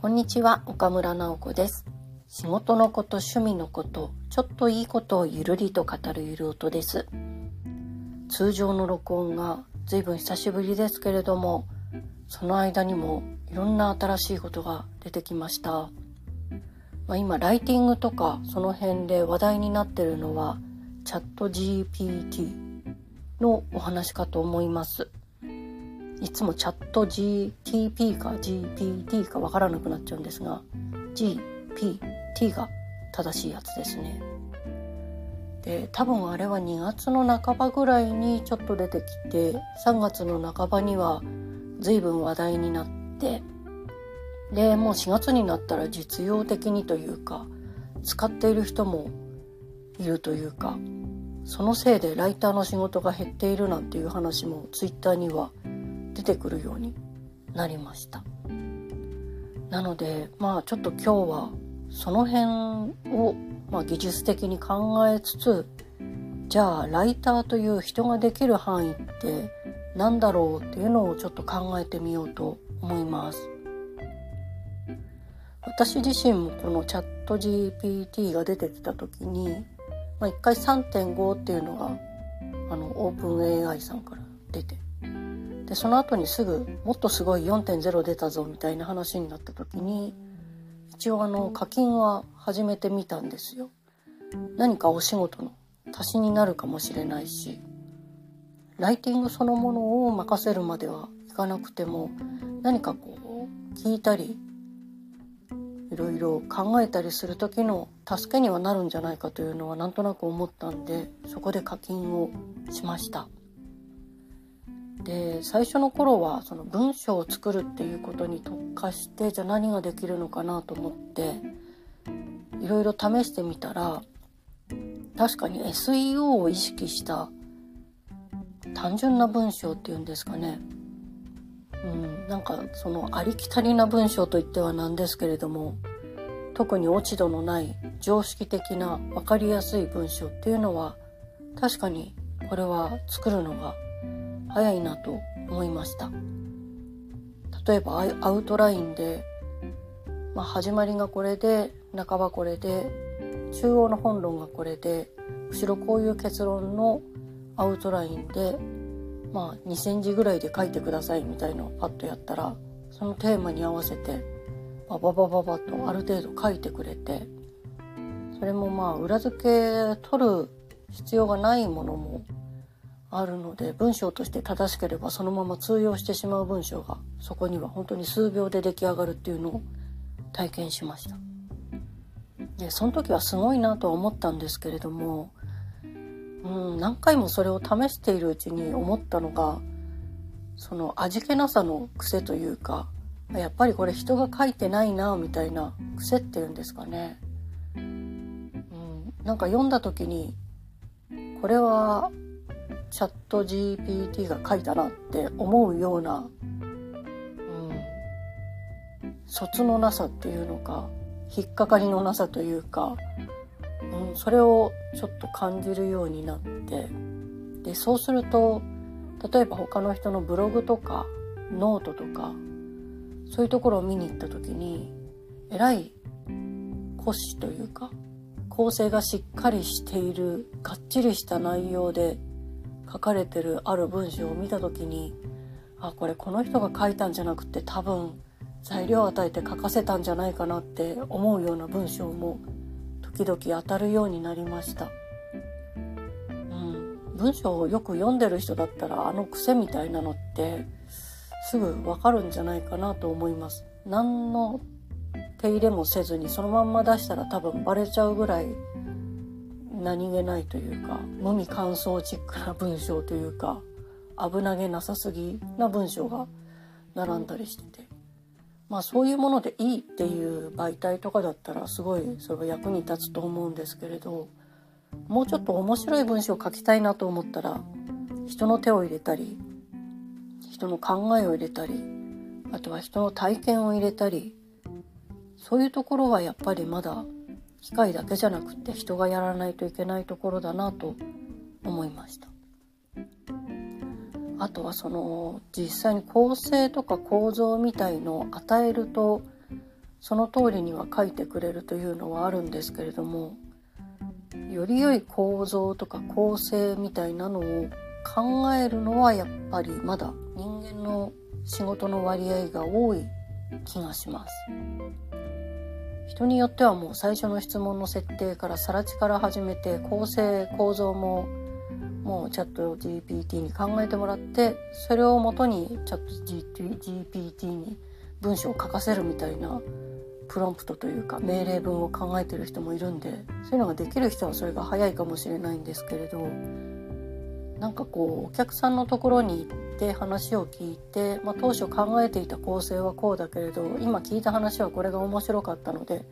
こんにちは、岡村直子です。仕事のこと、趣味のこと、ちょっといいことをゆるりと語るゆる音です。通常の録音が随分久しぶりですけれども、その間にもいろんな新しいことが出てきました。まあ、今、ライティングとかその辺で話題になってるのは、チャット GPT のお話かと思います。いつもチャット GTP か GPT かわからなくなっちゃうんですが GPT が正しいやつですね。で多分あれは2月の半ばぐらいにちょっと出てきて3月の半ばには随分話題になってでもう4月になったら実用的にというか使っている人もいるというかそのせいでライターの仕事が減っているなんていう話もツイッターには出てくるようになりました。なのでまあちょっと今日はその辺を、まあ、技術的に考えつつじゃあライターという人ができる範囲って何だろうっていうのをちょっと考えてみようと思います。私自身もこのチャット GPT が出てきた時に、まあ、1回3.5っていうのがあのオープン AI さんから出てでその後にすぐもっとすごい4.0出たぞみたいな話になった時に一応あの課金は始めてみたんですよ。何かお仕事の足しになるかもしれないしライティングそのものを任せるまではいかなくても何かこう聞いたりいろいろ考えたりする時の助けにはなるんじゃないかというのはなんとなく思ったんでそこで課金をしました。で最初の頃はその文章を作るっていうことに特化してじゃあ何ができるのかなと思っていろいろ試してみたら確かに SEO を意識した単純な文章っていうんですかね。うんなんかそのありきたりな文章といってはなんですけれども特に落ち度のない常識的な分かりやすい文章っていうのは確かにこれは作るのが早いなと思いました。例えばアウトラインで、まあ、始まりがこれで半ばこれで中央の本論がこれで後ろこういう結論のアウトラインでまあ2センチぐらいで書いてくださいみたいのをパッとやったらそのテーマに合わせてバババババとある程度書いてくれてそれもまあ裏付け取る必要がないものもあるので文章として正しければそのまま通用してしまう文章がそこには本当に数秒で出来上がるっていうのを体験しました。でその時はすごいなとは思ったんですけれども、うん、何回もそれを試しているうちに思ったのがその味気なさの癖というかやっぱりこれ人が書いてないなみたいな癖っていうんですかね、うん、なんか読んだ時にこれはチャット GPT が書いたなって思うような、うん、卒のなさっていうのか引っかかりのなさというか、うん、それをちょっと感じるようになってでそうすると例えば他の人のブログとかノートとかそういうところを見に行った時にえらい骨子というか構成がしっかりしているがっちりした内容で書かれてるある文章を見た時にあこれこの人が書いたんじゃなくて多分材料を与えて書かせたんじゃないかなって思うような文章も時々当たるようになりました。うん、文章をよく読んでる人だったらあの癖みたいなのってすぐわかるんじゃないかなと思います。何の手入れもせずにそのまんま出したら多分バレちゃうぐらい何気ないというか無味乾燥チックな文章というか危なげなさすぎな文章が並んだりしてて。まあそういうものでいいっていう媒体とかだったらすごいそれは役に立つと思うんですけれどもうちょっと面白い文章を書きたいなと思ったら人の手を入れたり人の考えを入れたりあとは人の体験を入れたりそういうところはやっぱりまだ機械だけじゃなくて人がやらないといけないところだなと思いました。あとはその実際に構成とか構造みたいのを与えるとその通りには書いてくれるというのはあるんですけれどもより良い構造とか構成みたいなのを考えるのはやっぱりまだ人間の仕事の割合が多い気がします。人によってはもう最初の質問の設定から更地から始めて構成構造ももうチャット GPT に考えてもらってそれをもとにチャット GPT に文章を書かせるみたいなプロンプトというか命令文を考えてる人もいるんでそういうのができる人はそれが早いかもしれないんですけれどなんかこうお客さんのところに行って話を聞いて、まあ、当初考えていた構成はこうだけれど今聞いた話はこれが面白かったので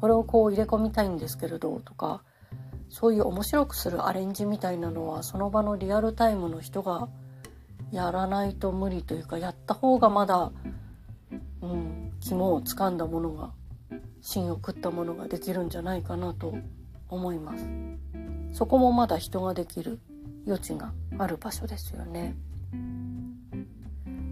これをこう入れ込みたいんですけれどとかそういう面白くするアレンジみたいなのはその場のリアルタイムの人がやらないと無理というかやった方がまだ、うん、肝をつかんだものが芯を食ったものができるんじゃないかなと思います。そこもまだ人ができる余地がある場所ですよね。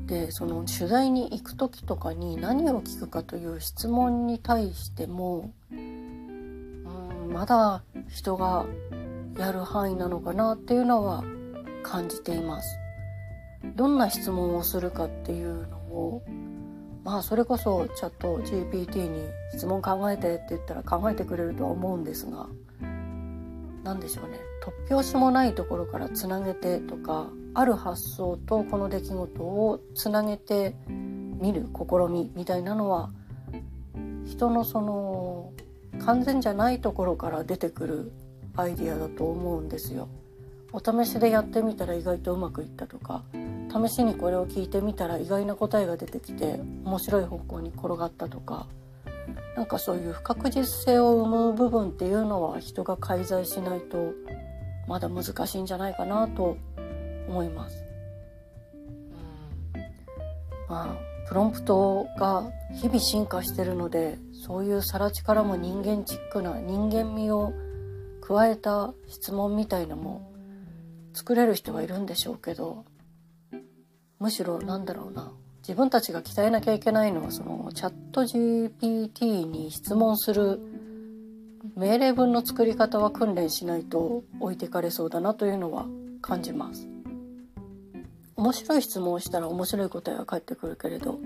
でその取材に行く時とかに何を聞くかという質問に対してもうんまだ人がやる範囲なのかなっていうのは感じています。どんな質問をするかっていうのをまあそれこそチャット GPT に質問考えてって言ったら考えてくれるとは思うんですが何でしょうね突拍子もないところからつなげてとかある発想とこの出来事をつなげてみる試みみたいなのは人のその完全じゃないところから出てくるアイディアだと思うんですよ。お試しでやってみたら意外とうまくいったとか試しにこれを聞いてみたら意外な答えが出てきて面白い方向に転がったとかなんかそういう不確実性を生む部分っていうのは人が介在しないとまだ難しいんじゃないかなと思います。まあプロンプトが日々進化してるのでそういう更地からも人間チックな人間味を加えた質問みたいのも作れる人はいるんでしょうけどむしろなんだろうな自分たちが鍛えなきゃいけないのはそのチャット GPT に質問する命令文の作り方は訓練しないと置いてかれそうだなというのは感じます。面白い質問をしたら面白い答えが返ってくるけれど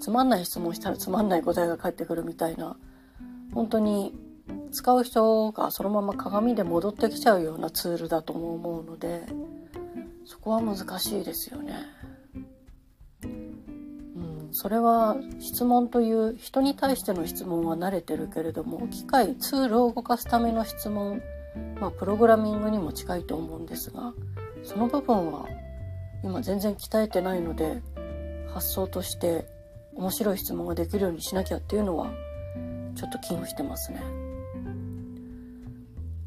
つまんない質問したらつまんない答えが返ってくるみたいな本当に使う人がそのまま鏡で戻ってきちゃうようなツールだとも思うのでそこは難しいですよね。それは質問という人に対しての質問は慣れてるけれども機械ツールを動かすための質問まあプログラミングにも近いと思うんですがその部分は今全然鍛えてないので発想として面白い質問ができるようにしなきゃっていうのはちょっと危惧してますね。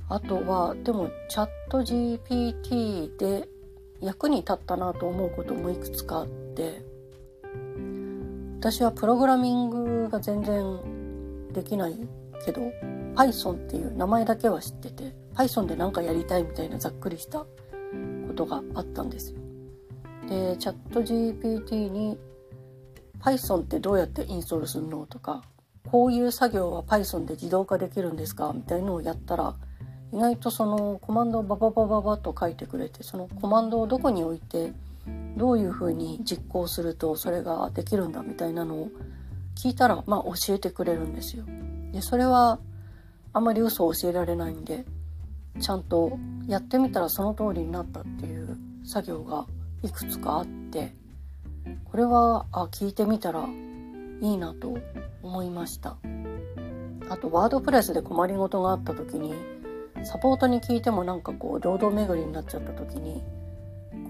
あとはでもチャット GPT で役に立ったなと思うこともいくつかあって私はプログラミングが全然できないけど Python っていう名前だけは知ってて Python で何かやりたいみたいなざっくりしたことがあったんですよ。でチャット GPT に Python ってどうやってインストールするのとかこういう作業は Python で自動化できるんですかみたいのをやったら意外とそのコマンドをバババババと書いてくれてそのコマンドをどこに置いてどういうふうに実行するとそれができるんだみたいなのを聞いたら、まあ、教えてくれるんですよ。でそれはあんまり嘘を教えられないんでちゃんとやってみたらその通りになったっていう作業がいくつかあってこれはあ聞いてみたらいいなと思いましたあとワードプレスで困りごとがあった時にサポートに聞いてもなんかこう堂々巡りになっちゃった時に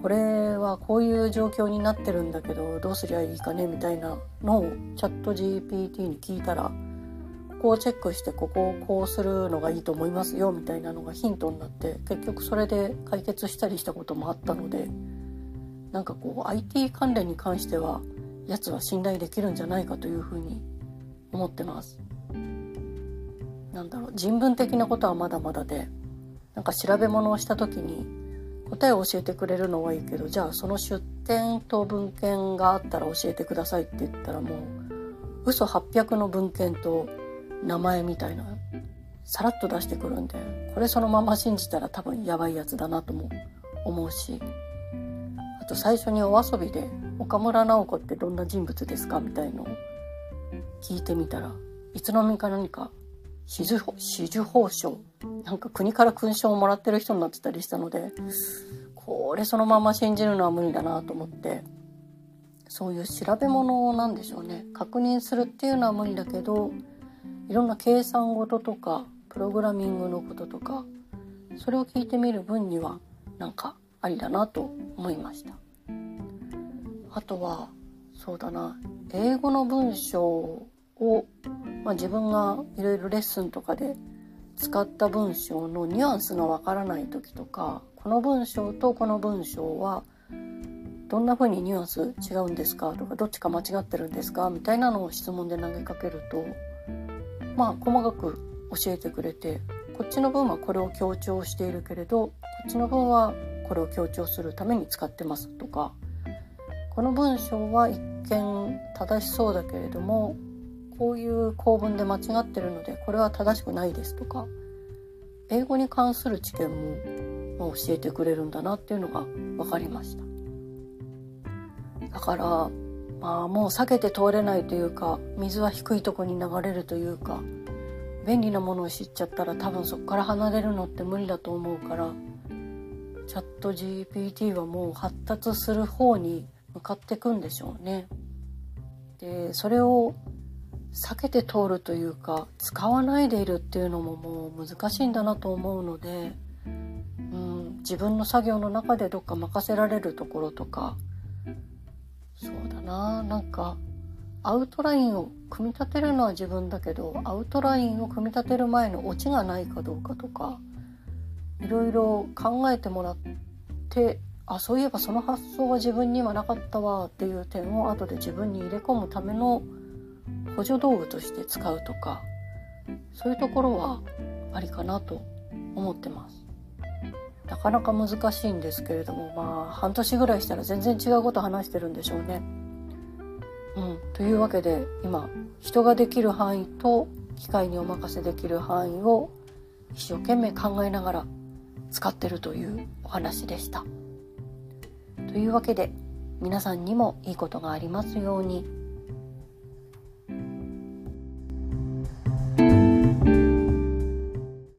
これはこういう状況になってるんだけどどうすりゃいいかねみたいなのをチャット GPT に聞いたらここをチェックしてここをこうするのがいいと思いますよみたいなのがヒントになって結局それで解決したりしたこともあったのでなんかこう IT 関連に関してはやつは信頼できるんじゃないかというふうに思ってます。なんだろう人文的なことはまだまだでなんか調べ物をした時に答えを教えてくれるのはいいけどじゃあその出典と文献があったら教えてくださいって言ったらもう嘘800の文献と名前みたいなさらっと出してくるんでこれそのまま信じたら多分やばいやつだなとも思うしあと最初にお遊びで「岡村直子ってどんな人物ですか?」みたいのを聞いてみたらいつの間にか何か紫綬褒章なんか国から勲章をもらってる人になってたりしたのでこれそのまま信じるのは無理だなと思ってそういう調べ物なんでしょうね。確認するっていうのは無理だけどいろんな計算事とかプログラミングのこととかそれを聞いてみる分にはなんかありだなと思いました。あとはそうだな英語の文章を、まあ、自分がいろいろレッスンとかで使った文章のニュアンスがわからない時とかこの文章とこの文章はどんな風にニュアンス違うんですかとかどっちか間違ってるんですかみたいなのを質問で投げかけるとまあ細かく教えてくれてこっちの文はこれを強調しているけれどこっちの文はこれを強調するために使ってますとかこの文章は一見正しそうだけれどもこういう構文で間違ってるのでこれは正しくないですとか英語に関する知見も教えてくれるんだなっていうのが分かりました。だからまあもう避けて通れないというか水は低いとこに流れるというか便利なものを知っちゃったら多分そこから離れるのって無理だと思うからチャット GPT はもう発達する方に向かっていくんでしょうね。でそれを避けて通るというか使わないでいるっていうのももう難しいんだなと思うので、うん、自分の作業の中でどっか任せられるところとかそうだな。なんかアウトラインを組み立てるのは自分だけどアウトラインを組み立てる前のオチがないかどうかとかいろいろ考えてもらってあそういえばその発想は自分にはなかったわっていう点を後で自分に入れ込むための補助道具として使うとかそういうところはありかなと思ってます。なかなか難しいんですけれどもまあ半年ぐらいしたら全然違うこと話してるんでしょうね。うん、というわけで今人ができる範囲と機械にお任せできる範囲を一生懸命考えながら使ってるというお話でした。というわけで皆さんにもいいことがありますように。